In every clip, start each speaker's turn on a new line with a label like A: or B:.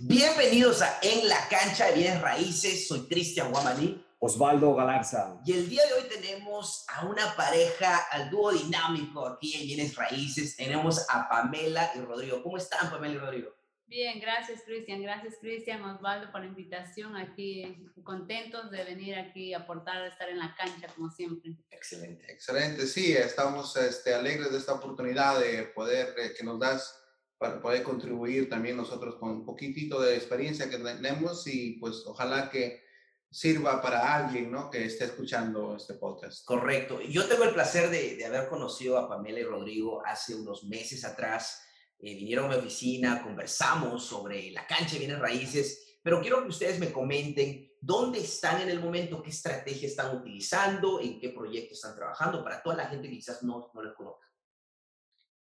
A: Bienvenidos a En la cancha de bienes raíces. Soy Cristian Guamaní.
B: Osvaldo Galarza.
A: Y el día de hoy tenemos a una pareja, al dúo dinámico aquí en bienes raíces. Tenemos a Pamela y Rodrigo. ¿Cómo están, Pamela y Rodrigo?
C: Bien, gracias Cristian, gracias Cristian, Osvaldo por la invitación aquí, contentos de venir aquí a aportar, estar en la cancha como siempre.
A: Excelente.
D: Excelente, sí, estamos este, alegres de esta oportunidad de poder, eh, que nos das para poder contribuir también nosotros con un poquitito de experiencia que tenemos y pues ojalá que sirva para alguien, ¿no? Que esté escuchando este podcast.
A: Correcto. Yo tengo el placer de, de haber conocido a Pamela y Rodrigo hace unos meses atrás eh, vinieron a mi oficina, conversamos sobre la cancha de bienes raíces, pero quiero que ustedes me comenten dónde están en el momento, qué estrategia están utilizando, en qué proyecto están trabajando, para toda la gente que quizás no, no les conozca.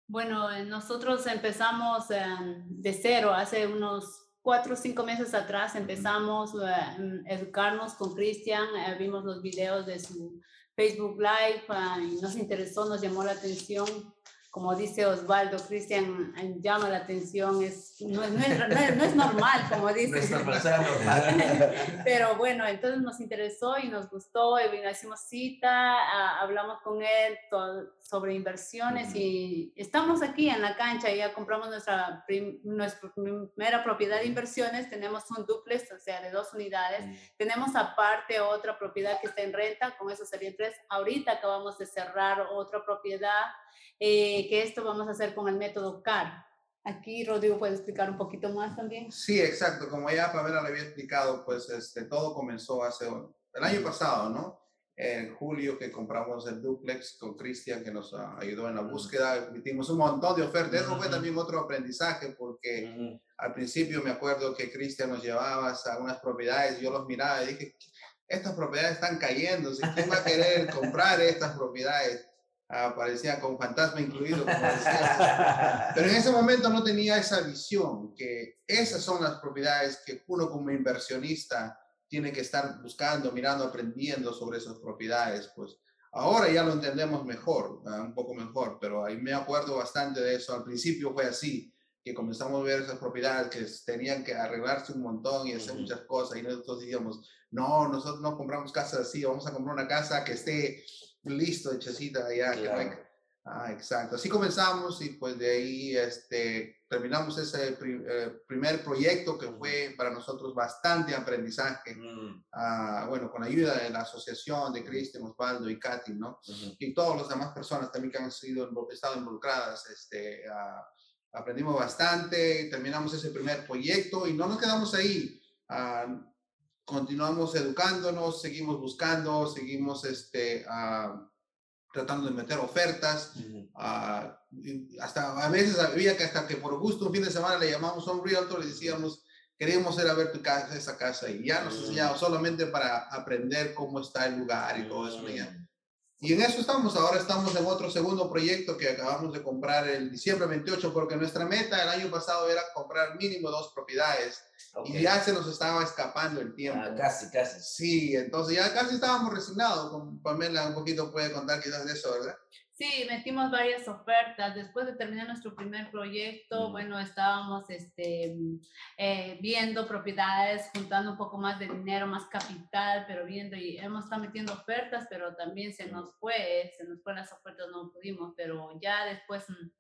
C: Bueno, eh, nosotros empezamos de cero, hace unos cuatro o cinco meses atrás empezamos a mm, educarnos con Cristian, eh, vimos los videos de su Facebook Live y nos interesó, nos llamó la atención como dice Osvaldo, Cristian llama la atención, es, no, es, no, es, no, es, normal, como dice. Pero bueno, entonces nos interesó y nos gustó, y hicimos cita, hablamos con él sobre inversiones y estamos aquí en la cancha, ya compramos nuestra, nuestra primera propiedad de inversiones, tenemos un duplex, o sea, de dos unidades, tenemos aparte otra propiedad que está en renta, con eso serían tres. Ahorita acabamos de cerrar otra propiedad eh, que esto vamos a hacer con el método CAR. Aquí Rodrigo puede explicar un poquito más también.
D: Sí, exacto. Como ya Pamela le había explicado, pues este, todo comenzó hace el año pasado, ¿no? En julio que compramos el duplex con Cristian que nos ayudó en la búsqueda, emitimos un montón de ofertas. Eso fue también otro aprendizaje porque al principio me acuerdo que Cristian nos llevaba a unas propiedades, yo los miraba y dije, estas propiedades están cayendo, ¿quién va a querer comprar estas propiedades? Aparecía con fantasma incluido, como Pero en ese momento no tenía esa visión, que esas son las propiedades que uno como inversionista tiene que estar buscando, mirando, aprendiendo sobre esas propiedades. Pues ahora ya lo entendemos mejor, un poco mejor, pero ahí me acuerdo bastante de eso. Al principio fue así, que comenzamos a ver esas propiedades que tenían que arreglarse un montón y hacer muchas cosas y nosotros decíamos, no, nosotros no compramos casas así, vamos a comprar una casa que esté listo, hechecita ya. ah, exacto. Así comenzamos y pues de ahí este, terminamos ese eh, primer proyecto que fue para nosotros bastante aprendizaje. Mm. Ah, bueno, con ayuda de la asociación de Cristian, Osvaldo y Katy, ¿no? Y todas las demás personas también que han sido, estado involucradas. Este, ah, aprendimos bastante, terminamos ese primer proyecto y no nos quedamos ahí. Ah, continuamos educándonos, seguimos buscando, seguimos este, uh, tratando de meter ofertas. Uh, hasta a veces había que hasta que por gusto un fin de semana le llamamos a un realtor y decíamos, queremos ir a ver tu casa, esa casa, y ya nos enseñamos solamente para aprender cómo está el lugar y todo eso. Y en eso estamos, ahora estamos en otro segundo proyecto que acabamos de comprar el diciembre 28, porque nuestra meta el año pasado era comprar mínimo dos propiedades y ya se nos estaba escapando el tiempo.
A: Ah, casi, casi.
D: Sí, entonces ya casi estábamos resignados. Pamela un poquito puede contar quizás de eso, ¿verdad?
C: Sí, metimos varias ofertas. Después de terminar nuestro primer proyecto, bueno, estábamos este, eh, viendo propiedades, juntando un poco más de dinero, más capital, pero viendo y hemos estado metiendo ofertas, pero también se nos fue, se nos fueron las ofertas, no pudimos, pero ya después, mm,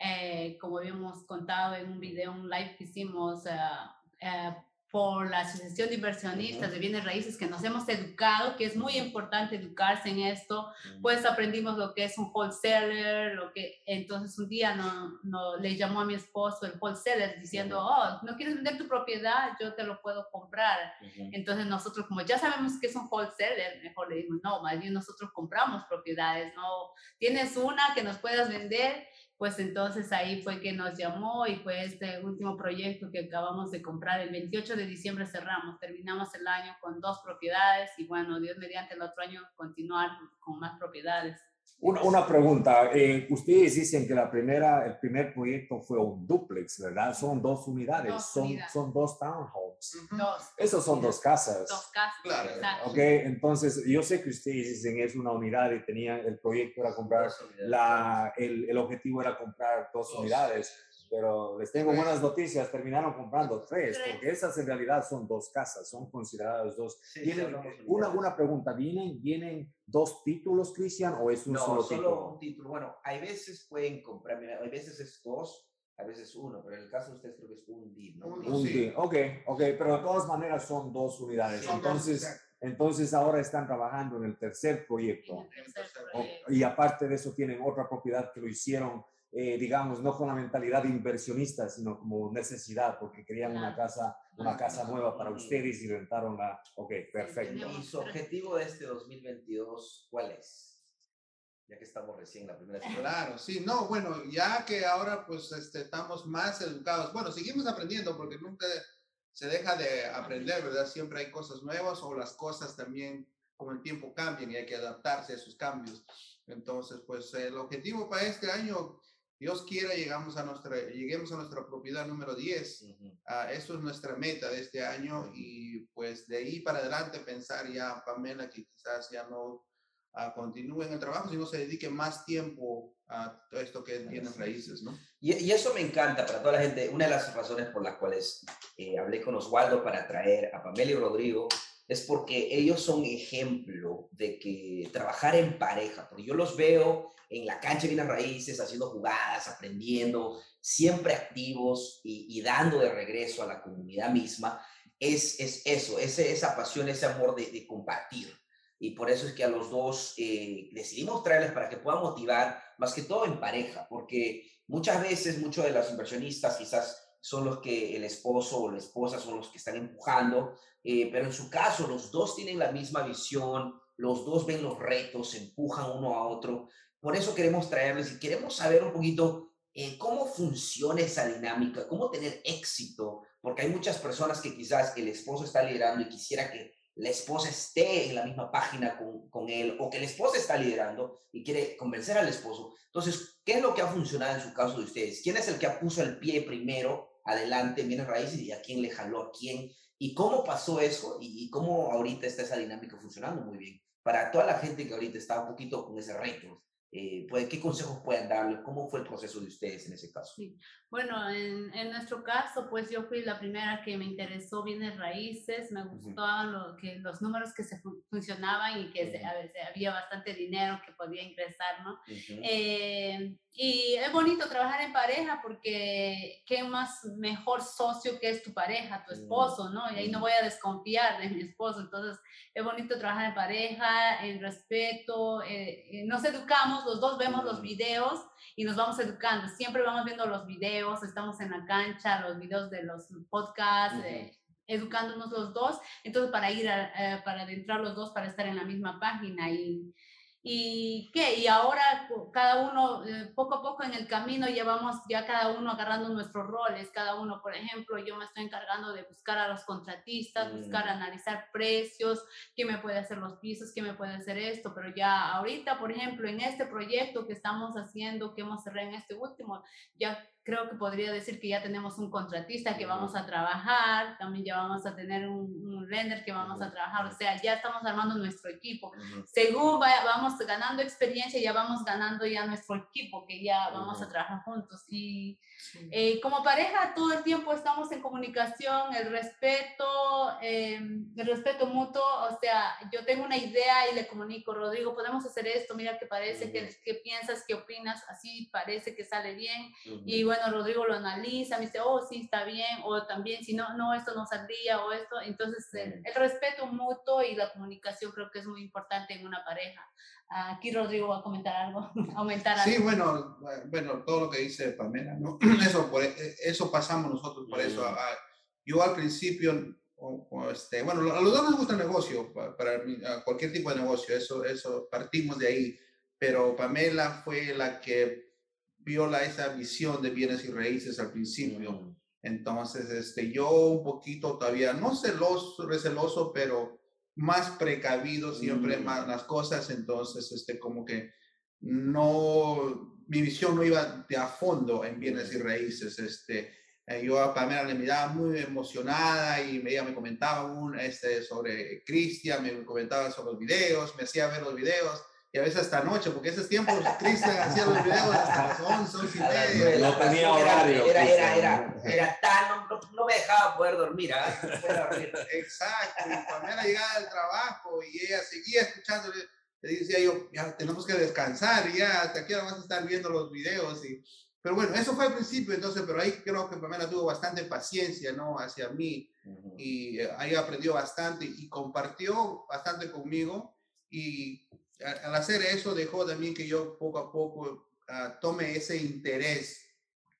C: eh, como habíamos contado en un video, un live que hicimos, uh, por la Asociación de Inversionistas de Bienes Raíces que nos hemos educado, que es muy importante educarse en esto, pues aprendimos lo que es un wholesaler, lo que entonces un día no, no, le llamó a mi esposo el wholesaler diciendo, oh, no quieres vender tu propiedad, yo te lo puedo comprar. Entonces nosotros como ya sabemos que es un wholesaler, mejor le dimos, no, más bien nosotros compramos propiedades, no, tienes una que nos puedas vender pues entonces ahí fue que nos llamó y fue este último proyecto que acabamos de comprar. El 28 de diciembre cerramos, terminamos el año con dos propiedades y bueno, Dios mediante el otro año continuar con más propiedades.
B: Una, una pregunta, eh, ustedes dicen que la primera, el primer proyecto fue un duplex, ¿verdad? Son dos unidades, son, son dos townhomes.
C: Dos.
B: Esos son dos casas.
C: Dos casas, claro.
B: Ok, entonces yo sé que ustedes dicen es una unidad y tenían, el proyecto era comprar, la, el, el objetivo era comprar dos, unidades. pero les tengo buenas noticias, terminaron comprando tres, porque esas en realidad son dos casas, son consideradas dos. una, una pregunta, ¿vienen, ¿vienen dos títulos, Cristian, o es un
A: no,
B: solo,
A: solo un título? Bueno, hay veces pueden comprar, hay veces es dos, a veces uno, pero en el caso de ustedes creo que es un deal, ¿no?
B: Un deal, ok, ok, pero de todas maneras son dos unidades. entonces, entonces ahora están trabajando en el tercer proyecto. y aparte de eso tienen otra propiedad que lo hicieron, eh, digamos, no con la mentalidad de inversionista, sino como necesidad, porque querían una casa, una casa nueva para ustedes y rentaron la... Ok, perfecto.
A: ¿Y su objetivo de este 2022 cuál es? Ya que estamos recién en la primera
D: Claro, sí, no, bueno, ya que ahora pues este, estamos más educados, bueno, seguimos aprendiendo porque nunca se deja de aprender, ¿verdad? Siempre hay cosas nuevas o las cosas también con el tiempo cambian y hay que adaptarse a esos cambios. Entonces, pues el objetivo para este año, Dios quiera, llegamos a nuestra, lleguemos a nuestra propiedad número 10. Ah, eso es nuestra meta de este año y pues de ahí para adelante pensar ya, Pamela, que quizás ya no uh, continúe en el trabajo, sino se dedique más tiempo a todo esto que tiene raíces, ¿no?
A: Y, y, eso me encanta para toda la gente. Una de las razones por las cuales eh, hablé con Osvaldo para traer a Pamela y Rodrigo es porque ellos son ejemplo de que trabajar en pareja, porque yo los veo en la cancha de raíces, haciendo jugadas, aprendiendo, siempre activos y, y, dando de regreso a la comunidad misma, es, es eso, ese, esa pasión, ese amor de, de compartir y por eso es que a los dos eh, decidimos traerles para que puedan motivar, más que todo en pareja, porque muchas veces muchos de los inversionistas quizás son los que el esposo o la esposa son los que están empujando, eh, pero en su caso los dos tienen la misma visión, los dos ven los retos, empujan uno a otro. Por eso queremos traerles y queremos saber un poquito eh, cómo funciona esa dinámica, cómo tener éxito, porque hay muchas personas que quizás el esposo está liderando y quisiera que la esposa esté en la misma página con, con, él o que la esposa está liderando y quiere convencer al esposo. Entonces, ¿qué es lo que ha funcionado en su caso de ustedes? ¿Quién es el que puso el pie primero adelante, viene raíces y a quién le jaló a quién? ¿Y cómo pasó eso? ¿Y, y cómo ahorita está esa dinámica funcionando muy bien? Para toda la gente que ahorita está un poquito con ese reto, eh, pues, ¿qué consejos pueden darle? ¿Cómo fue el proceso de ustedes en ese caso?
C: Sí. Bueno, en, en, nuestro caso, pues yo fui la primera que me interesó bienes raíces, me gustaban lo, que, los números que se funcionaban y que se, a veces había bastante dinero que podía ingresar, ¿no? eh, y es bonito trabajar en pareja porque qué más mejor socio que es tu pareja, tu esposo, ¿no? Y ahí no voy a desconfiar de mi esposo. Entonces, es bonito trabajar en pareja, en respeto. Eh, eh, nos educamos, los dos vemos los videos y nos vamos educando. Siempre vamos viendo los videos, estamos en la cancha, los videos de los podcasts. Eh, educándonos los dos, entonces para ir, a, para adentrar los dos, para estar en la misma página y, ¿Y qué? Y ahora cada uno, eh, poco a poco en el camino, ya vamos ya cada uno agarrando nuestros roles. Cada uno, por ejemplo, yo me estoy encargando de buscar a los contratistas, buscar, mm. analizar precios, quién me puede hacer los pisos, quién me puede hacer esto. Pero ya ahorita, por ejemplo, en este proyecto que estamos haciendo, que hemos cerrado en este último, ya creo que podría decir que ya tenemos un contratista que vamos a trabajar, también ya vamos a tener un, un render que vamos a trabajar, o sea, ya estamos armando nuestro equipo. Según vamos ganando experiencia, ya vamos ganando ya nuestro equipo, que ya vamos a trabajar juntos. Y eh, como pareja, todo el tiempo estamos en comunicación, el respeto, em, el respeto mutuo, o sea, yo tengo una idea y le comunico, Rodrigo, podemos hacer esto, mira que parece, que, que, piensas, qué opinas, así parece que sale bien. Y bueno, Rodrigo lo analiza, me dice, oh, sí, está bien, o también, si no, no, esto no saldría, o esto. Entonces, el, respeto mutuo y la comunicación creo que es muy importante en una pareja. Aquí Rodrigo va a comentar algo, aumentar algo.
D: Sí, bueno, bueno, todo lo que dice Pamela, ¿no? Eso, por, e, eso pasamos nosotros por eso. Yo al principio, este, bueno, a los dos nos gusta el negocio, para, cualquier tipo de negocio, eso, eso partimos de ahí, pero Pamela fue la que viola esa visión de bienes y raíces al principio. Entonces, este, yo un poquito todavía, no celoso, receloso, pero más precavido siempre mm. más las cosas. Entonces, este, como que no, mi visión no iba de a fondo en bienes y raíces. Este, eh, yo a Pamela le miraba muy emocionada y ella me comentaba un, este, sobre Cristian, me comentaba sobre los videos, me hacía ver los videos y a veces hasta noche, porque esos tiempos Cristian hacía los videos hasta las 11, 11 y media.
B: No tenía horario.
A: Era, era, era, era, tan, no, no, me dejaba poder dormir. ¿eh?
D: Exacto, y Pamela llegaba del trabajo y ella seguía escuchando, le decía yo, ya tenemos que descansar, ya hasta aquí vamos a estar viendo los videos. Y, pero bueno, eso fue al principio, entonces, pero ahí creo que Pamela tuvo bastante paciencia, ¿no? Hacia mí y eh, ahí aprendió bastante y compartió bastante conmigo y al hacer eso dejó también que yo poco a poco uh, tome ese interés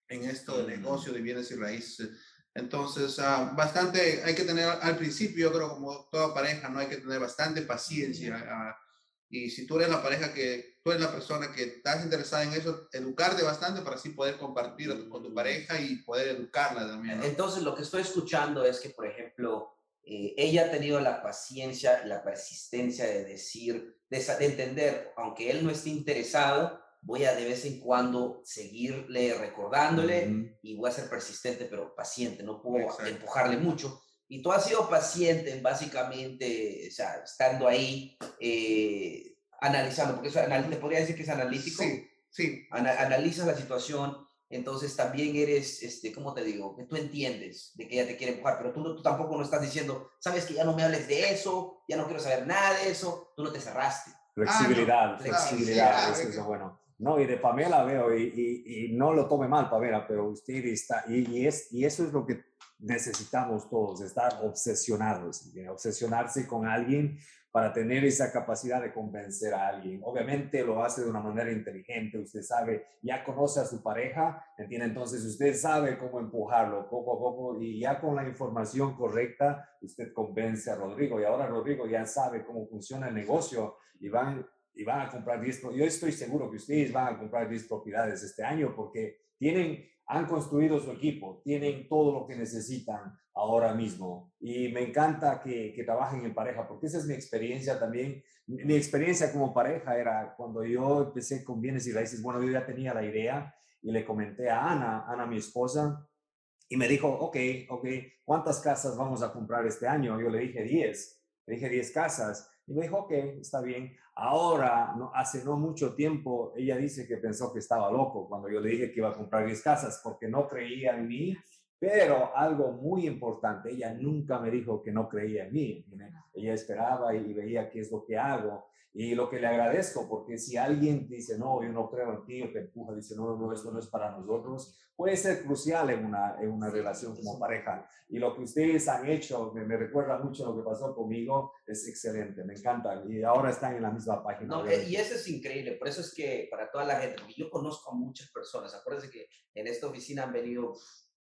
D: en esto del negocio de bienes y raíces. Entonces, uh, bastante, hay que tener al principio, yo creo como toda pareja, no hay que tener bastante paciencia. Uh, y si tú eres la pareja que, tú eres la persona que estás interesada en eso, educarte bastante para así poder compartir con tu pareja y poder educarla también.
A: Entonces, lo que estoy escuchando es que, por ejemplo, eh, ella ha tenido la paciencia, la persistencia de decir, de, entender, aunque él no esté interesado, voy a de vez en cuando seguirle recordándole y voy a ser persistente, pero paciente, no puedo empujarle mucho. Y tú has sido paciente, básicamente, o sea, estando ahí, eh, analizando, porque eso, ¿te podría decir que es analítico?
D: Sí, sí.
A: analizas la situación, entonces también eres, este, ¿cómo te digo? Que tú entiendes de que ella te quiere empujar, pero tú, tú tampoco no estás diciendo, sabes que ya no me hables de eso, ya no quiero saber nada de eso, tú no te cerraste.
B: Flexibilidad, ah, flexibilidad, eso es bueno. No, y de Pamela veo, y, y, y, no lo tome mal, Pamela, pero usted está, y, y, es, y eso es lo que necesitamos todos, estar obsesionados, obsesionarse con alguien para tener esa capacidad de convencer a alguien. Obviamente lo hace de una manera inteligente, usted sabe, ya conoce a su pareja, ¿entiende? Entonces usted sabe cómo empujarlo poco a poco y ya con la información correcta usted convence a Rodrigo y ahora Rodrigo ya sabe cómo funciona el negocio y van, y van a comprar 10, yo estoy seguro que ustedes van a comprar 10 propiedades este año porque tienen han construido su equipo, tienen todo lo que necesitan ahora mismo. Y me encanta que, que, trabajen en pareja, porque esa es mi experiencia también. Mi experiencia como pareja era cuando yo empecé con bienes y raíces, bueno, yo ya tenía la idea y le comenté a Ana, Ana mi esposa, y me dijo, ok, ok, ¿cuántas casas vamos a comprar este año? Yo le dije 10, le dije 10 casas. Y me dijo, ok, está bien. Ahora, no, hace no mucho tiempo, ella dice que pensó que estaba loco cuando yo le dije que iba a comprar 10 casas porque no creía en mí. Pero algo muy importante, ella nunca me dijo que no creía en mí. Ella esperaba y veía qué es lo que hago. Y lo que le agradezco, porque si alguien dice, no, yo no creo en ti, o te empuja, dice, no, no, esto no es para nosotros, puede ser crucial en una, en una relación como pareja. Y lo que ustedes han hecho, me, me, recuerda mucho lo que pasó conmigo, es excelente, me encanta. Y ahora están en la misma página.
A: No, y eso es increíble, por eso es que para toda la gente, porque yo conozco a muchas personas, acuérdense que en esta oficina han venido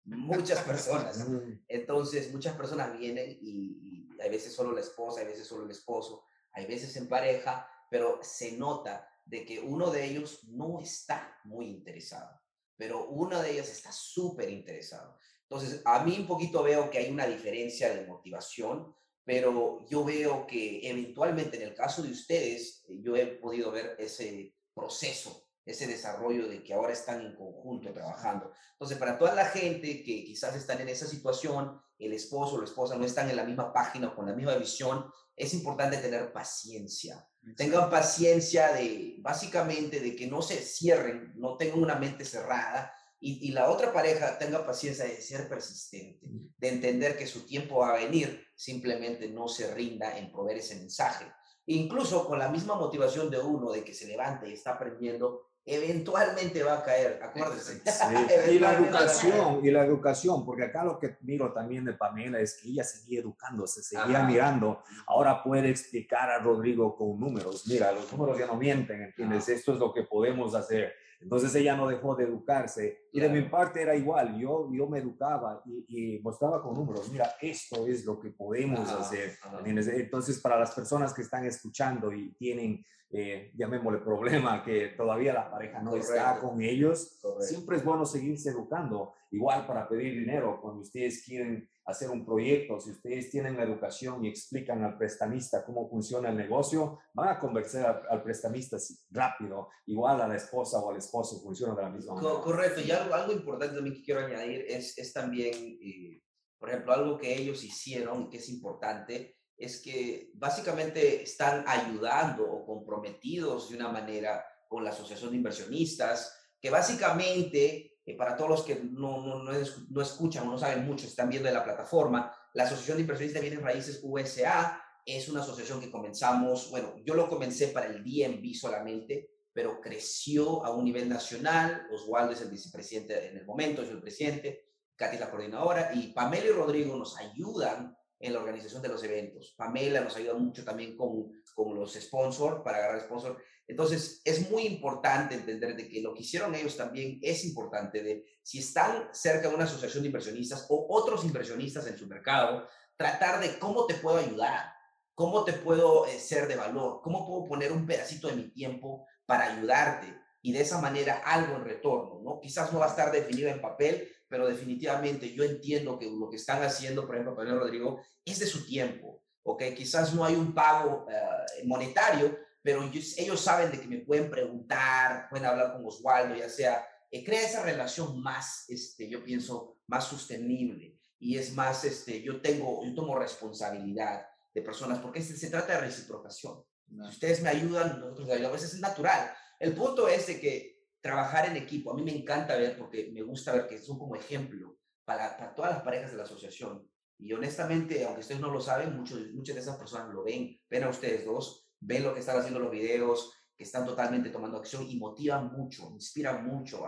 A: muchas personas. Entonces, muchas personas vienen y, y, a veces solo la esposa, a veces solo el esposo hay veces en pareja, pero se nota de que uno de ellos no está muy interesado, pero una de ellas está súper interesado. Entonces, a mí un poquito veo que hay una diferencia de motivación, pero yo veo que eventualmente en el caso de ustedes, yo he podido ver ese proceso, ese desarrollo de que ahora están en conjunto trabajando. Entonces, para toda la gente que quizás están en esa situación, el esposo o la esposa no están en la misma página o con la misma visión, es importante tener paciencia. Tengan paciencia de, básicamente, de que no se cierren, no tengan una mente cerrada y, y, la otra pareja tenga paciencia de ser persistente, de entender que su tiempo va a venir, simplemente no se rinda en proveer ese mensaje. Incluso con la misma motivación de uno de que se levante y está aprendiendo, eventualmente va a caer, acuérdense.
B: y la educación, y la educación, porque acá lo que miro también de Pamela es que ella seguía educándose, seguía mirando, ahora puede explicar a Rodrigo con números, mira, los números ya no mienten, ¿entiendes? Esto es lo que podemos hacer. Entonces ella no dejó de educarse y de mi parte era igual, yo, yo me educaba y, mostraba con números, mira, esto es lo que podemos hacer. Entonces para las personas que están escuchando y tienen, eh, llamémosle problema, que todavía la pareja no está con ellos, siempre es bueno seguirse educando. Igual para pedir dinero, cuando ustedes quieren hacer un proyecto, si ustedes tienen la educación y explican al prestamista cómo funciona el negocio, van a convencer al, prestamista rápido, igual a la esposa o al esposo funciona de la misma manera.
A: Correcto, y algo, algo importante también que quiero añadir es, es también, eh, por ejemplo, algo que ellos hicieron y que es importante, es que básicamente están ayudando o comprometidos de una manera con la Asociación de Inversionistas, que básicamente, eh, para todos los que no, no, no, escuchan o no saben mucho, están viendo de la plataforma, la Asociación de Inversionistas de Bienes Raíces USA es una asociación que comenzamos, bueno, yo lo comencé para el DMV solamente, pero creció a un nivel nacional. Oswaldo es el vicepresidente en el momento, es el presidente, Katy la coordinadora, y Pamela y Rodrigo nos ayudan en la organización de los eventos. Pamela nos ayuda mucho también con, con los sponsors, para agarrar sponsors. Entonces, es muy importante entender de que lo que hicieron ellos también es importante, de si están cerca de una asociación de inversionistas o otros inversionistas en su mercado, tratar de cómo te puedo ayudar, cómo te puedo eh, ser de valor, cómo puedo poner un pedacito de mi tiempo para ayudarte y de esa manera algo en retorno, ¿no? Quizás no va a estar definido en papel, pero definitivamente yo entiendo que lo que están haciendo, por ejemplo, Pablo Rodrigo, es de su tiempo, ¿ok? Quizás no hay un pago eh, monetario, pero ellos, saben de que me pueden preguntar, pueden hablar con Oswaldo, ya sea, eh, crea esa relación más, este, yo pienso, más sostenible y es más, este, yo tengo, yo tomo responsabilidad de personas porque se, se trata de reciprocación. Si ustedes me ayudan, nosotros a veces es natural. El punto es de que trabajar en equipo, a mí me encanta ver porque me gusta ver que son como ejemplo para, para todas las parejas de la asociación. Y honestamente, aunque ustedes no lo saben, muchos, muchas de esas personas lo ven, ven a ustedes dos ven lo que están haciendo los videos, que están totalmente tomando acción y motivan mucho, inspiran mucho,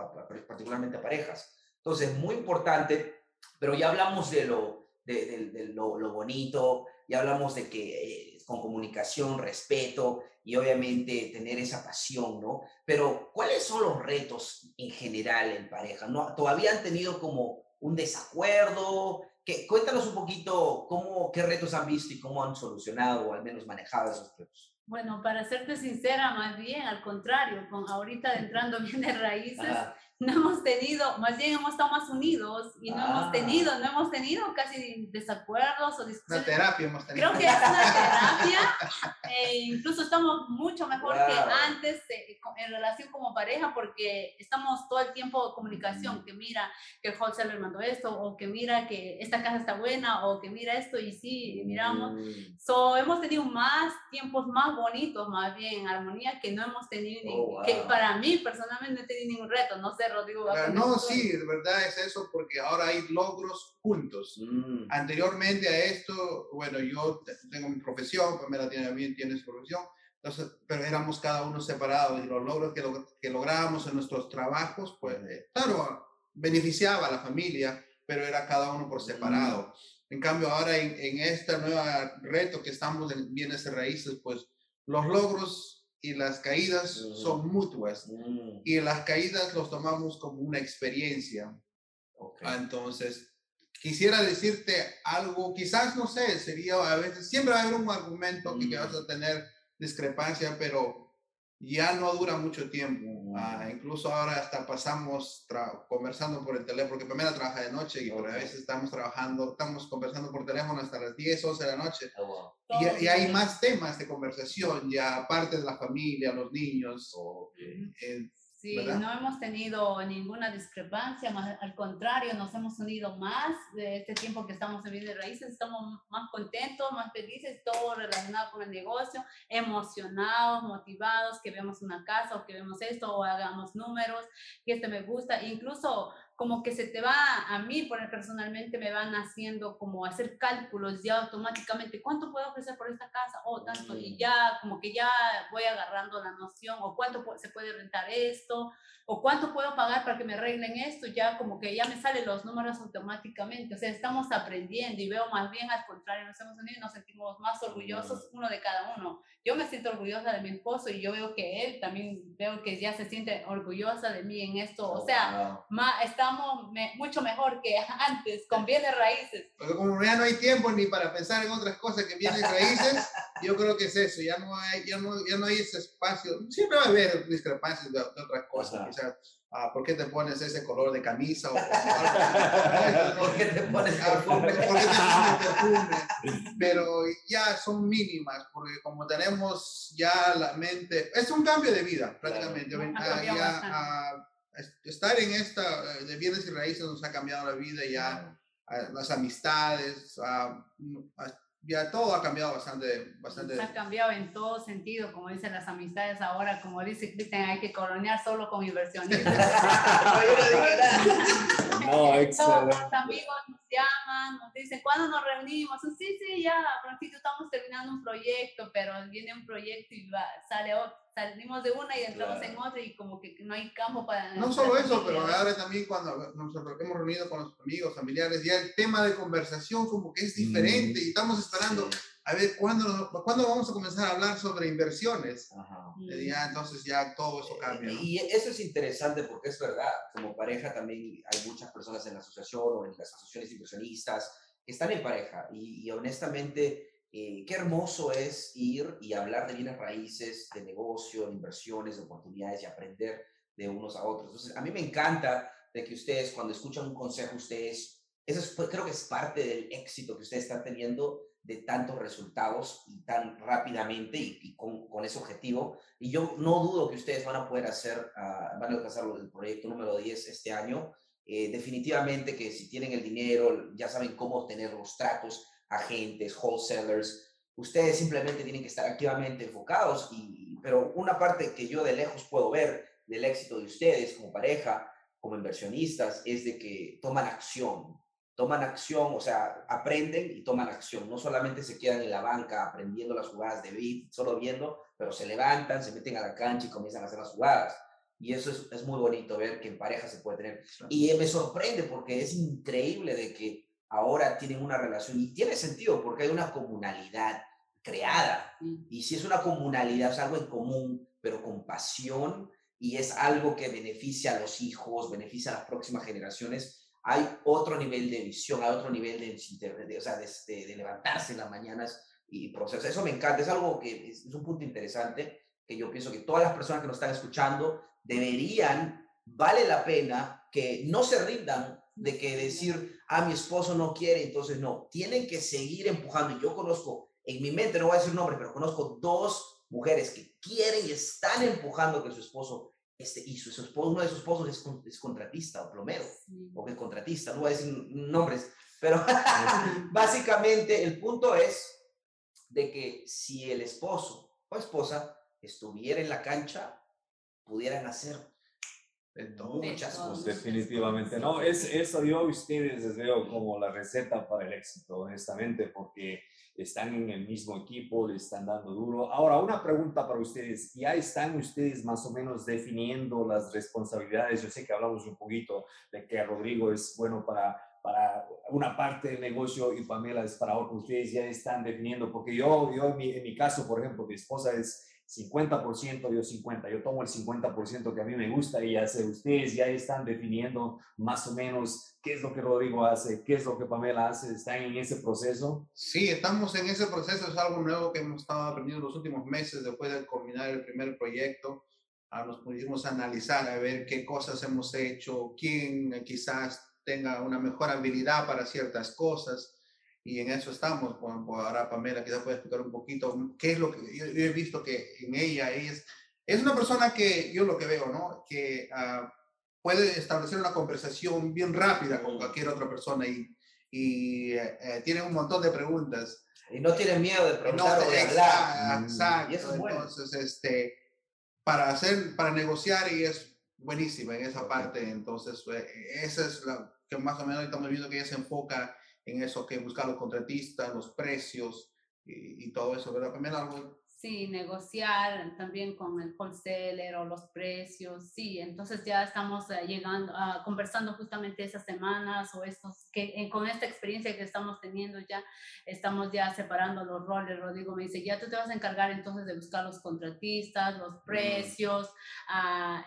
A: particularmente a parejas. Entonces, muy importante, pero ya hablamos de lo, de, lo, bonito, ya hablamos de que eh, con comunicación, respeto y obviamente tener esa pasión, ¿no? Pero, ¿cuáles son los retos en general en pareja? ¿No? ¿Todavía han tenido como un desacuerdo? Que, cuéntanos un poquito cómo, qué retos han visto y cómo han solucionado o al menos manejado esos retos.
C: Bueno, para serte sincera, más bien al contrario, con ahorita entrando bien de raíces, no hemos tenido, más bien hemos estado más unidos y no hemos ah. tenido, no hemos tenido casi desacuerdos o discusiones.
D: Una terapia hemos tenido.
C: Creo que es una terapia, e incluso estamos mucho mejor que antes eh, en relación como pareja porque estamos todo el tiempo en comunicación, que mira que el wholesaler mandó esto, o que mira que esta casa está buena, o que mira esto y sí, miramos. Mm. So, hemos tenido más tiempos más bonitos, más bien en armonía, que no hemos tenido, oh, que para mí personalmente no he tenido ningún reto, no sé
D: No, sí, de verdad es eso, porque ahora hay logros juntos. Mm. Anteriormente a esto, bueno, yo tengo mi profesión, Pamela también tiene su profesión, entonces, pero éramos cada uno separados y los logros que, que lográbamos en nuestros trabajos, pues, eh, claro, beneficiaba a la familia, pero era cada uno por separado. Mm. En cambio, ahora en, en este nuevo reto que estamos en bienes raíces, pues los logros y las caídas son mutuas. Mm. Y las caídas los tomamos como una experiencia. Entonces, quisiera decirte algo, quizás, no sé, sería a veces, siempre va a haber un argumento que, que vas mm. a tener discrepancia, pero ya no dura mucho tiempo. Ah, incluso ahora hasta pasamos conversando por el teléfono, porque Pamela trabaja de noche y por a veces estamos trabajando, estamos conversando por teléfono hasta las 10, 11 de la noche. Oh, y, hay más temas de conversación, ya aparte de la familia, los niños.
C: Eh, Sí, no hemos tenido ninguna discrepancia, más, al contrario, nos hemos unido más de este tiempo que estamos en Vida de Raíces, estamos más contentos, más felices, todo relacionado con el negocio, emocionados, motivados, que vemos una casa o que vemos esto o hagamos números, que este me gusta, incluso como que se te va, a mí personalmente me van haciendo como hacer cálculos ya automáticamente, ¿cuánto puedo ofrecer por esta casa? O oh, tanto, y ya como que ya voy agarrando la noción, o cuánto se puede rentar esto, o cuánto puedo pagar para que me arreglen esto, ya como que ya me salen los números automáticamente, o sea, estamos aprendiendo y veo más bien al contrario, nos hemos unido y nos sentimos más orgullosos uno de cada uno. Yo me siento orgullosa de mi esposo y yo veo que él también veo que ya se siente orgullosa de mí en esto, o oh, sea, más, estamos mucho mejor que antes con bienes raíces.
D: Porque como ya no hay tiempo ni para pensar en otras cosas que bienes raíces, yo creo que es eso, ya no hay, ya no, ya no hay ese espacio, siempre va a haber discrepancias de, otras cosas, Ah, ¿por qué te pones ese color de camisa? O,
A: ¿Por qué te pones perfume? ¿Por qué te pones
D: perfume? Pero ya son mínimas, porque como tenemos ya la mente, es un cambio de vida prácticamente. Ah, ya, ah, estar en esta eh, de bienes y raíces nos ha cambiado la vida ya, las amistades, ya todo ha cambiado bastante. bastante.
C: Ha cambiado en todo sentido, como dicen las amistades ahora, como dice Cristian, hay que coronear solo con inversionistas. no, excelente. Todos los amigos nos llaman, nos dicen, ¿cuándo nos reunimos? Sí, sí, ya, pronto estamos terminando un proyecto, pero viene un proyecto y va, sale otro salimos de una y entramos en otra y como que no hay campo para...
D: No solo eso, pero ahora también cuando nos hemos reunido con los amigos, familiares, ya el tema de conversación como que es diferente y estamos esperando a ver cuándo, cuándo vamos a comenzar a hablar sobre inversiones. Ajá. Ya, entonces ya todo eso cambia.
A: Y eso es interesante porque es verdad, como pareja también hay muchas personas en la asociación o en las asociaciones inversionistas que están en pareja y, y honestamente eh, qué hermoso es ir y hablar de bienes raíces, de negocio, de inversiones, de oportunidades y aprender de unos a otros. Entonces, a mí me encanta de que ustedes, cuando escuchan un consejo, ustedes, eso es, creo que es parte del éxito que ustedes están teniendo de tantos resultados y tan rápidamente y, con, con, ese objetivo. Y yo no dudo que ustedes van a poder hacer, uh, van a alcanzar el proyecto número 10 este año. Eh, definitivamente que si tienen el dinero, ya saben cómo obtener los tratos agentes, wholesalers. Ustedes simplemente tienen que estar activamente enfocados, y, pero una parte que yo de lejos puedo ver del éxito de ustedes como pareja, como inversionistas, es de que toman acción, toman acción, o sea, aprenden y toman acción. No solamente se quedan en la banca aprendiendo las jugadas de beat, solo viendo, pero se levantan, se meten a la cancha y comienzan a hacer las jugadas. Y eso es, es muy bonito ver que en pareja se puede tener. Y me sorprende porque es increíble de que ahora tienen una relación y tiene sentido porque hay una comunalidad creada. Y si es una comunalidad, es algo en común, pero con pasión y es algo que beneficia a los hijos, beneficia a las próximas generaciones, hay otro nivel de visión, hay otro nivel de, de, o sea, de, levantarse en las mañanas y procesar. Eso me encanta, es algo que es, es un punto interesante que yo pienso que todas las personas que nos están escuchando deberían, vale la pena que no se rindan de que decir, ah, mi esposo no quiere, entonces no, tienen que seguir empujando. Y yo conozco, en mi mente no voy a decir nombre, pero conozco dos mujeres que quieren y están empujando que su esposo este, y su, esposo, uno de sus esposos es, es contratista o plomero, o que es contratista, no voy a decir nombres, pero básicamente el punto es de que si el esposo o esposa estuviera en la cancha, pudieran hacer
B: muchas cosas. Definitivamente, no, es, eso yo ustedes les veo como la receta para el éxito, honestamente, porque están en el mismo equipo, le están dando duro. Ahora, una pregunta para ustedes, ¿ya están ustedes más o menos definiendo las responsabilidades? Yo sé que hablamos un poquito de que Rodrigo es bueno para para una parte del negocio y Pamela es para otro. Ustedes ya están definiendo, porque yo, yo en mi, en mi caso, por ejemplo, mi esposa es 50%, yo 50%, yo tomo el 50% que a mí me gusta y sé, ustedes ya están definiendo más o menos qué es lo que Rodrigo hace, qué es lo que Pamela hace, están en ese proceso.
D: Sí, estamos en ese proceso, es algo nuevo que hemos estado aprendiendo los últimos meses después de culminar el primer proyecto. Ah, nos pudimos analizar a ver qué cosas hemos hecho, quién quizás tenga una mejor habilidad para ciertas cosas y en eso estamos. ahora Pamela quizás puede explicar un poquito qué es lo que yo, he visto que en ella es, es una persona que yo lo que veo, ¿no? Que uh, puede establecer una conversación bien rápida con cualquier otra persona y, y eh, tiene un montón de preguntas.
A: Y no tiene miedo de preguntar no, o de hablar.
D: Exacto. Y eso es bueno. Entonces, este, para hacer, para negociar y es buenísima en esa parte. Entonces, eh, esa es la que más o menos estamos viendo que ella se enfoca en eso que buscar los contratistas, los precios y, todo eso, ¿verdad? También algo
C: Sí, negociar también con el wholesaler o los precios, sí, entonces ya estamos eh, llegando, a conversando justamente esas semanas o estos, que eh, con esta experiencia que estamos teniendo ya, estamos ya separando los roles, Rodrigo me dice, ya tú te vas a encargar entonces de buscar los contratistas, los precios,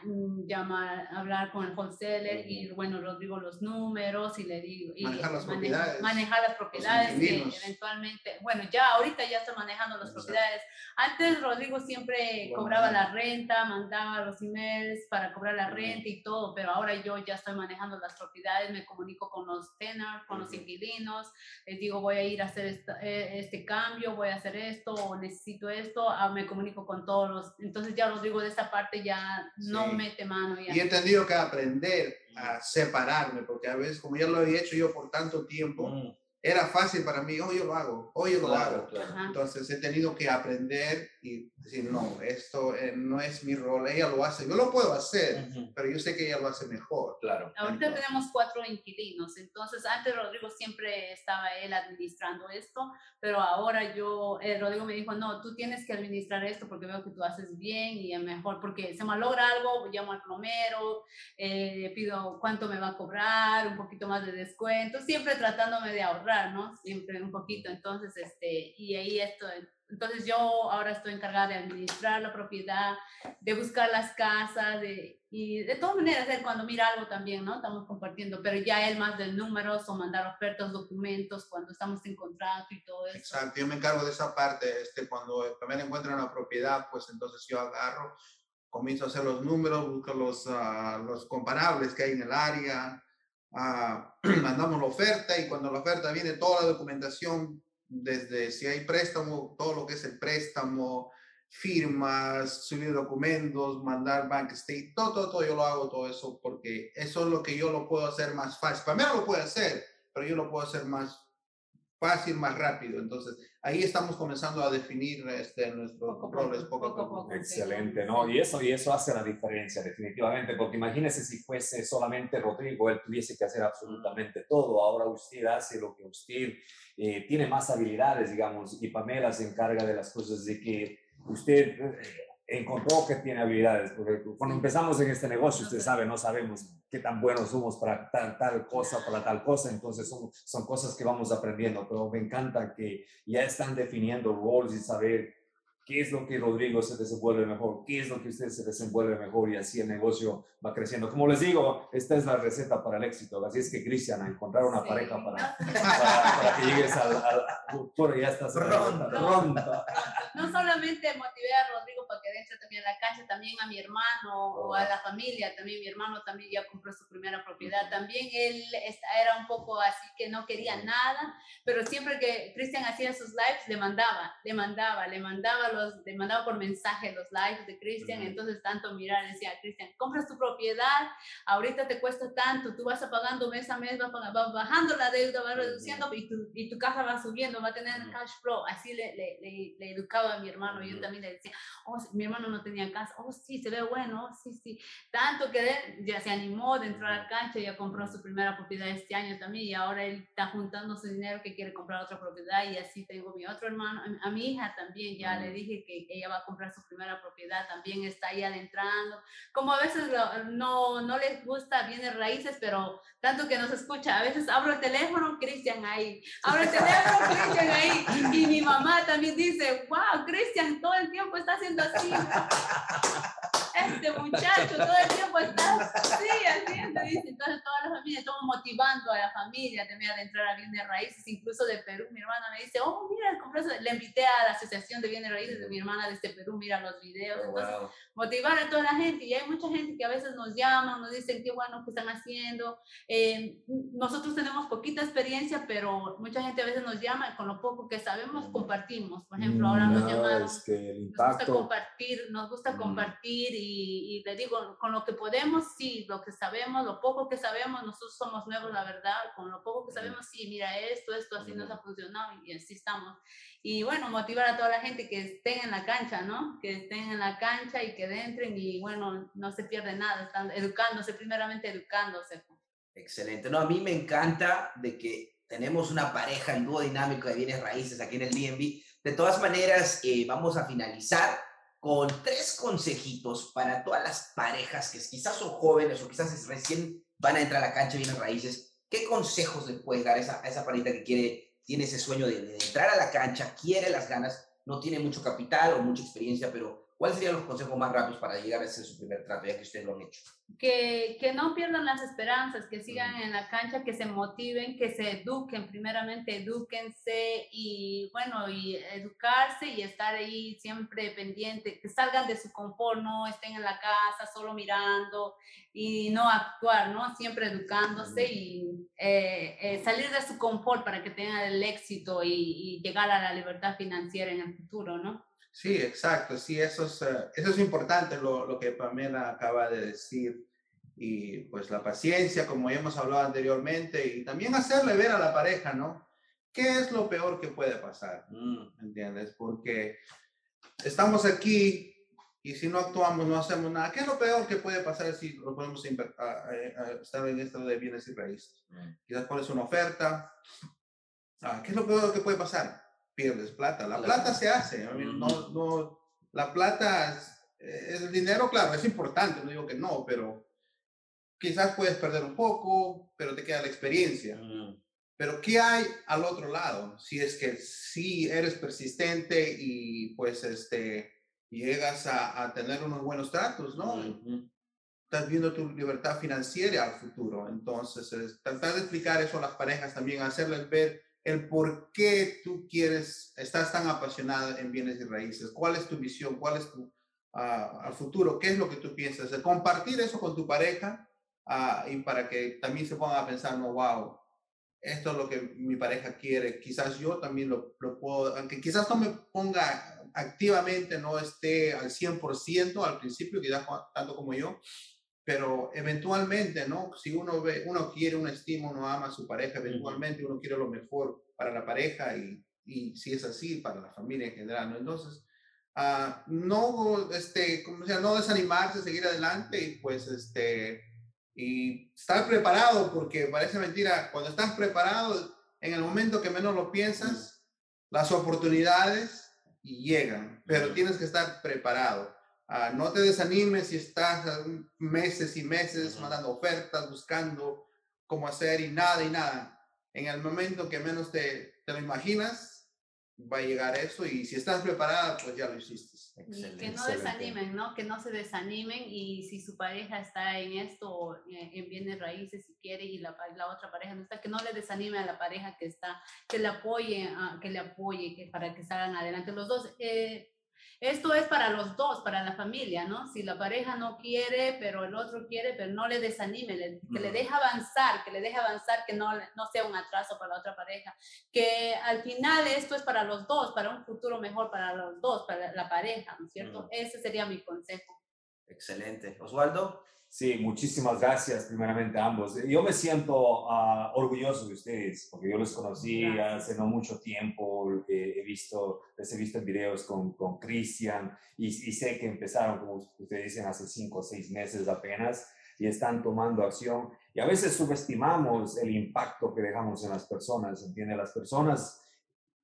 C: mm, llamar, hablar con el wholesaler y bueno, Rodrigo los números y le digo, y
D: manejar las propiedades,
C: manejar las propiedades que eventualmente, bueno, ya ahorita ya está manejando las propiedades antes Rodrigo siempre cobraba la renta, mandaba los emails para cobrar la renta y todo, pero ahora yo ya estoy manejando las propiedades, me comunico con los tenants, con los inquilinos, les digo voy a ir a hacer eh, este cambio, voy a hacer esto o necesito esto, ah, me comunico con todos los, entonces ya Rodrigo de esta parte ya no mete mano.
D: Y he entendido que aprender a separarme, porque a veces como ya lo había hecho yo por tanto tiempo, era fácil para mí, hoy yo lo hago, hoy yo lo hago. Entonces he tenido que aprender y decir, no, esto eh, no es mi rol, ella lo hace, yo lo puedo hacer, pero yo sé que ella lo hace mejor.
C: Claro. Ahorita tenemos cuatro inquilinos, entonces antes Rodrigo siempre estaba él administrando esto, pero ahora yo, eh, Rodrigo me dijo, no, tú tienes que administrar esto porque veo que tú haces bien y es mejor, porque se malogra algo, llamo al plomero, eh, pido cuánto me va a cobrar, un poquito más de descuento, siempre tratándome de ahorrar ¿no? Siempre un poquito. Entonces, este, y ahí esto, entonces yo ahora estoy encargada de administrar la propiedad, de buscar las casas, de, y de todas maneras, él cuando mira algo también, ¿no? Estamos compartiendo, pero ya él más de números o mandar ofertas, documentos, cuando estamos en contrato y todo eso.
D: Exacto, yo me encargo de esa parte, este, cuando también encuentran una propiedad, pues entonces yo agarro, comienzo a hacer los números, busco los, uh, los comparables que hay en el área, mandamos la oferta y cuando la oferta viene toda la documentación, desde si hay préstamo, todo lo que es el préstamo, firmas, subir documentos, mandar bank state, todo, todo, todo, yo lo hago todo eso porque eso es lo que yo lo puedo hacer más fácil. Para mí lo puede hacer, pero yo lo puedo hacer más fácil, más rápido. Entonces, ahí estamos comenzando a definir este, nuestros roles poco a poco.
B: Excelente, ¿no? Y eso, y eso hace la diferencia, definitivamente, porque imagínese si fuese solamente Rodrigo, él tuviese que hacer absolutamente todo. Ahora usted hace lo que usted eh, tiene más habilidades, digamos, y Pamela se encarga de las cosas de que usted eh, encontró que tiene habilidades, porque cuando empezamos en este negocio, usted sabe, no sabemos qué tan buenos somos para tal, tal cosa, para tal cosa, entonces son, son cosas que vamos aprendiendo, pero me encanta que ya están definiendo roles y saber qué es lo que Rodrigo se desenvuelve mejor, qué es lo que usted se desenvuelve mejor y así el negocio va creciendo. Como les digo, esta es la receta para el éxito. Así es que, Cristian, encontrar una pareja para, para, que llegues al, al, ya estás pronto. pronto.
C: No solamente motivé a Rodrigo para que entre también a la cancha, también a mi hermano o a la familia, también mi hermano también ya compró su primera propiedad. También él era un poco así que no quería nada, pero siempre que Cristian hacía sus lives, le mandaba, le mandaba, le mandaba los le mandaba por mensaje los likes de Cristian, entonces tanto mirar, decía, Cristian, compras tu propiedad, ahorita te cuesta tanto, tú vas pagando mes a mes, vas, bajando la deuda, vas reduciendo y tu, y tu casa va subiendo, va a tener cash flow. Así le, le, le, educaba a mi hermano, yo también le decía, oh, mi hermano no tenía casa, oh, sí, se ve bueno, oh, sí, sí. Tanto que él ya se animó de entrar a la cancha, ya compró su primera propiedad este año también y ahora él está juntando su dinero que quiere comprar otra propiedad y así tengo mi otro hermano, a mi hija también ya le dije que ella va a comprar su primera propiedad, también está ahí adentrando. Como a veces no, no les gusta bienes raíces, pero tanto que nos escucha, a veces abro el teléfono, Cristian ahí, abro el teléfono, Cristian ahí, y mi mamá también dice, wow, Cristian todo el tiempo está haciendo así. Este muchacho todo el tiempo está así, haciendo, dice. Entonces, toda la familia, estamos motivando a la familia también a adentrar a bienes raíces, incluso de Perú. Mi hermana me dice, oh, mira, le invité a la Asociación de Bienes Raíces de mi hermana desde Perú, mira los videos. Oh, Entonces, motivar a toda la gente. Y hay mucha gente que a veces nos llama, nos dicen qué bueno que están haciendo. Eh, nosotros tenemos poquita experiencia, pero mucha gente a veces nos llama y con lo poco que sabemos compartimos. Por ejemplo, ahora nos llaman. nos gusta compartir, nos gusta compartir y, y, le digo, con lo que podemos, sí, lo que sabemos, lo poco que sabemos, nosotros somos nuevos, la verdad, con lo poco que sabemos, sí, mira esto, esto, así nos ha funcionado y así estamos. Y bueno, motivar a toda la gente que estén en la cancha, ¿no? Que estén en la cancha y que entren y bueno, no se pierde nada, están educándose, primeramente educándose.
A: Excelente. No, a mí me encanta de que tenemos una pareja en dúo dinámico de bienes raíces aquí en el DNB. De todas maneras, eh, vamos a finalizar con tres consejitos para todas las parejas que quizás son jóvenes o quizás recién van a entrar a la cancha de bienes raíces. ¿Qué consejos le puedes dar a esa, a que quiere, tiene ese sueño de entrar a la cancha, quiere las ganas, no tiene mucho capital o mucha experiencia, pero ¿Cuáles serían los consejos más rápidos para llegar a ese su primer trato, ya que ustedes lo han hecho?
C: Que, que no pierdan las esperanzas, que sigan en la cancha, que se motiven, que se eduquen, primeramente edúquense y bueno, y educarse y estar ahí siempre pendiente, que salgan de su confort, no estén en la casa solo mirando y no actuar, ¿no? Siempre educándose y eh, eh, salir de su confort para que tengan el éxito y, y llegar a la libertad financiera en el futuro, ¿no?
D: Sí, exacto, sí, eso es, eh, eso es importante lo, lo, que Pamela acaba de decir. Y pues la paciencia, como ya hemos hablado anteriormente, y también hacerle ver a la pareja, ¿no? ¿qué es lo peor que puede pasar?
A: Mm.
D: ¿Entiendes? Porque estamos aquí y si no actuamos, no hacemos nada. ¿Qué es lo peor que puede pasar si lo podemos estar en esto de bienes y raíces?
A: Mm.
D: Quizás pones una oferta. Ah, ¿Qué es lo peor que puede pasar? Pierdes plata. La plata se hace. no, no, la plata es, el dinero, claro, es importante, no digo que no, pero quizás puedes perder un poco, pero te queda la experiencia.
A: Mm.
D: Pero ¿qué hay al otro lado? Si es que sí eres persistente y pues este llegas a, a tener unos buenos tratos, ¿no? Estás viendo tu libertad financiera al futuro. Entonces, es tratar de explicar eso a las parejas también, hacerles ver el por qué tú quieres, estás tan apasionada en bienes y raíces, cuál es tu visión, cuál es tu uh, al futuro, qué es lo que tú piensas, compartir eso con tu pareja uh, y para que también se pongan a pensar, no, wow, esto es lo que mi pareja quiere, quizás yo también lo, lo puedo, aunque quizás no me ponga activamente no esté al 100% al principio, quizás tanto como yo, pero eventualmente, ¿no? Si uno ve, uno quiere un estímulo, uno ama a su pareja, eventualmente uno quiere lo mejor para la pareja y, y si es así, para la familia en general, ¿no? Entonces, uh, no, este, como sea, no desanimarse, seguir adelante y pues, este, y estar preparado, porque parece mentira, cuando estás preparado, en el momento que menos lo piensas, las oportunidades llegan, pero tienes que estar preparado. Uh, no te desanimes si estás meses y meses mandando ofertas, buscando cómo hacer y nada y nada. En el momento que menos te, te lo imaginas, va a llegar eso y si estás preparada, pues ya lo hiciste.
C: Y que no desanimen, ¿no? Que no se desanimen y si su pareja está en esto, eh, en bienes raíces, si quiere, y la, la otra pareja no está, que no le desanime a la pareja que está, que le apoye, ah, que le apoye que, para que salgan adelante los dos. Eh, esto es para los dos, para la familia, ¿no? Si la pareja no quiere, pero el otro quiere, pero no le desanime, que le deje avanzar, que le deje avanzar, que no, no sea un atraso para la otra pareja, que al final esto es para los dos, para un futuro mejor para los dos, para la pareja, ¿no es cierto? Ese sería mi consejo.
A: Excelente. Osvaldo.
B: Sí, muchísimas gracias primeramente a ambos. Yo me siento uh, orgulloso de ustedes porque yo los conocí hace no mucho tiempo, eh, he visto, les he visto en videos con Cristian y, y, sé que empezaron, como ustedes dicen, hace cinco o seis meses apenas y están tomando acción. Y a veces subestimamos el impacto que dejamos en las personas, ¿entiende? Las personas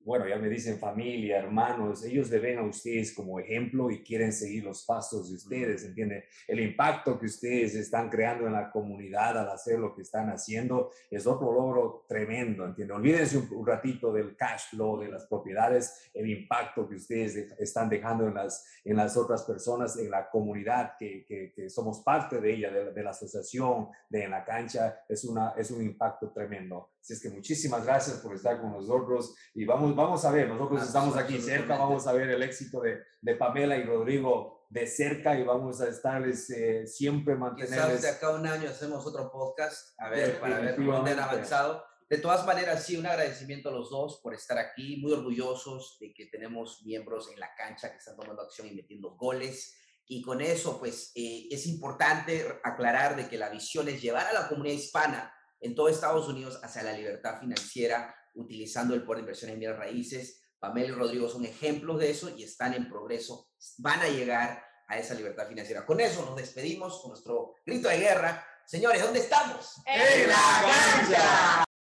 B: bueno, ya me dicen familia, hermanos, ellos le ven a ustedes como ejemplo y quieren seguir los pasos de ustedes, ¿entiende? El impacto que ustedes están creando en la comunidad al hacer lo que están haciendo es otro logro tremendo, ¿entiende? Olvídense un, ratito del cash flow, de las propiedades, el impacto que ustedes están dejando en las, en las otras personas, en la comunidad que, que, somos parte de ella, de, de, la asociación, de en la cancha, es, una, es un impacto tremendo. Así es que muchísimas gracias por estar con nosotros y vamos vamos a ver, nosotros estamos aquí cerca, vamos a ver el éxito de, de Pamela y Rodrigo de cerca y vamos a estarles eh, siempre mantenerles.
A: Quizás de acá un año hacemos otro podcast, a ver, para ver cómo han avanzado. De todas maneras, sí, un agradecimiento a los dos por estar aquí, muy orgullosos de que tenemos miembros en la cancha que están tomando acción y metiendo goles. Y con eso, pues, eh, es importante aclarar de que la visión es llevar a la comunidad hispana en todo Estados Unidos hacia la libertad financiera utilizando el poder de inversión en bienes raíces. Pamela y Rodrigo son ejemplos de eso y están en progreso, van a llegar a esa libertad financiera. Con eso nos despedimos con nuestro grito de guerra. Señores, ¿dónde estamos?
C: En la cancha.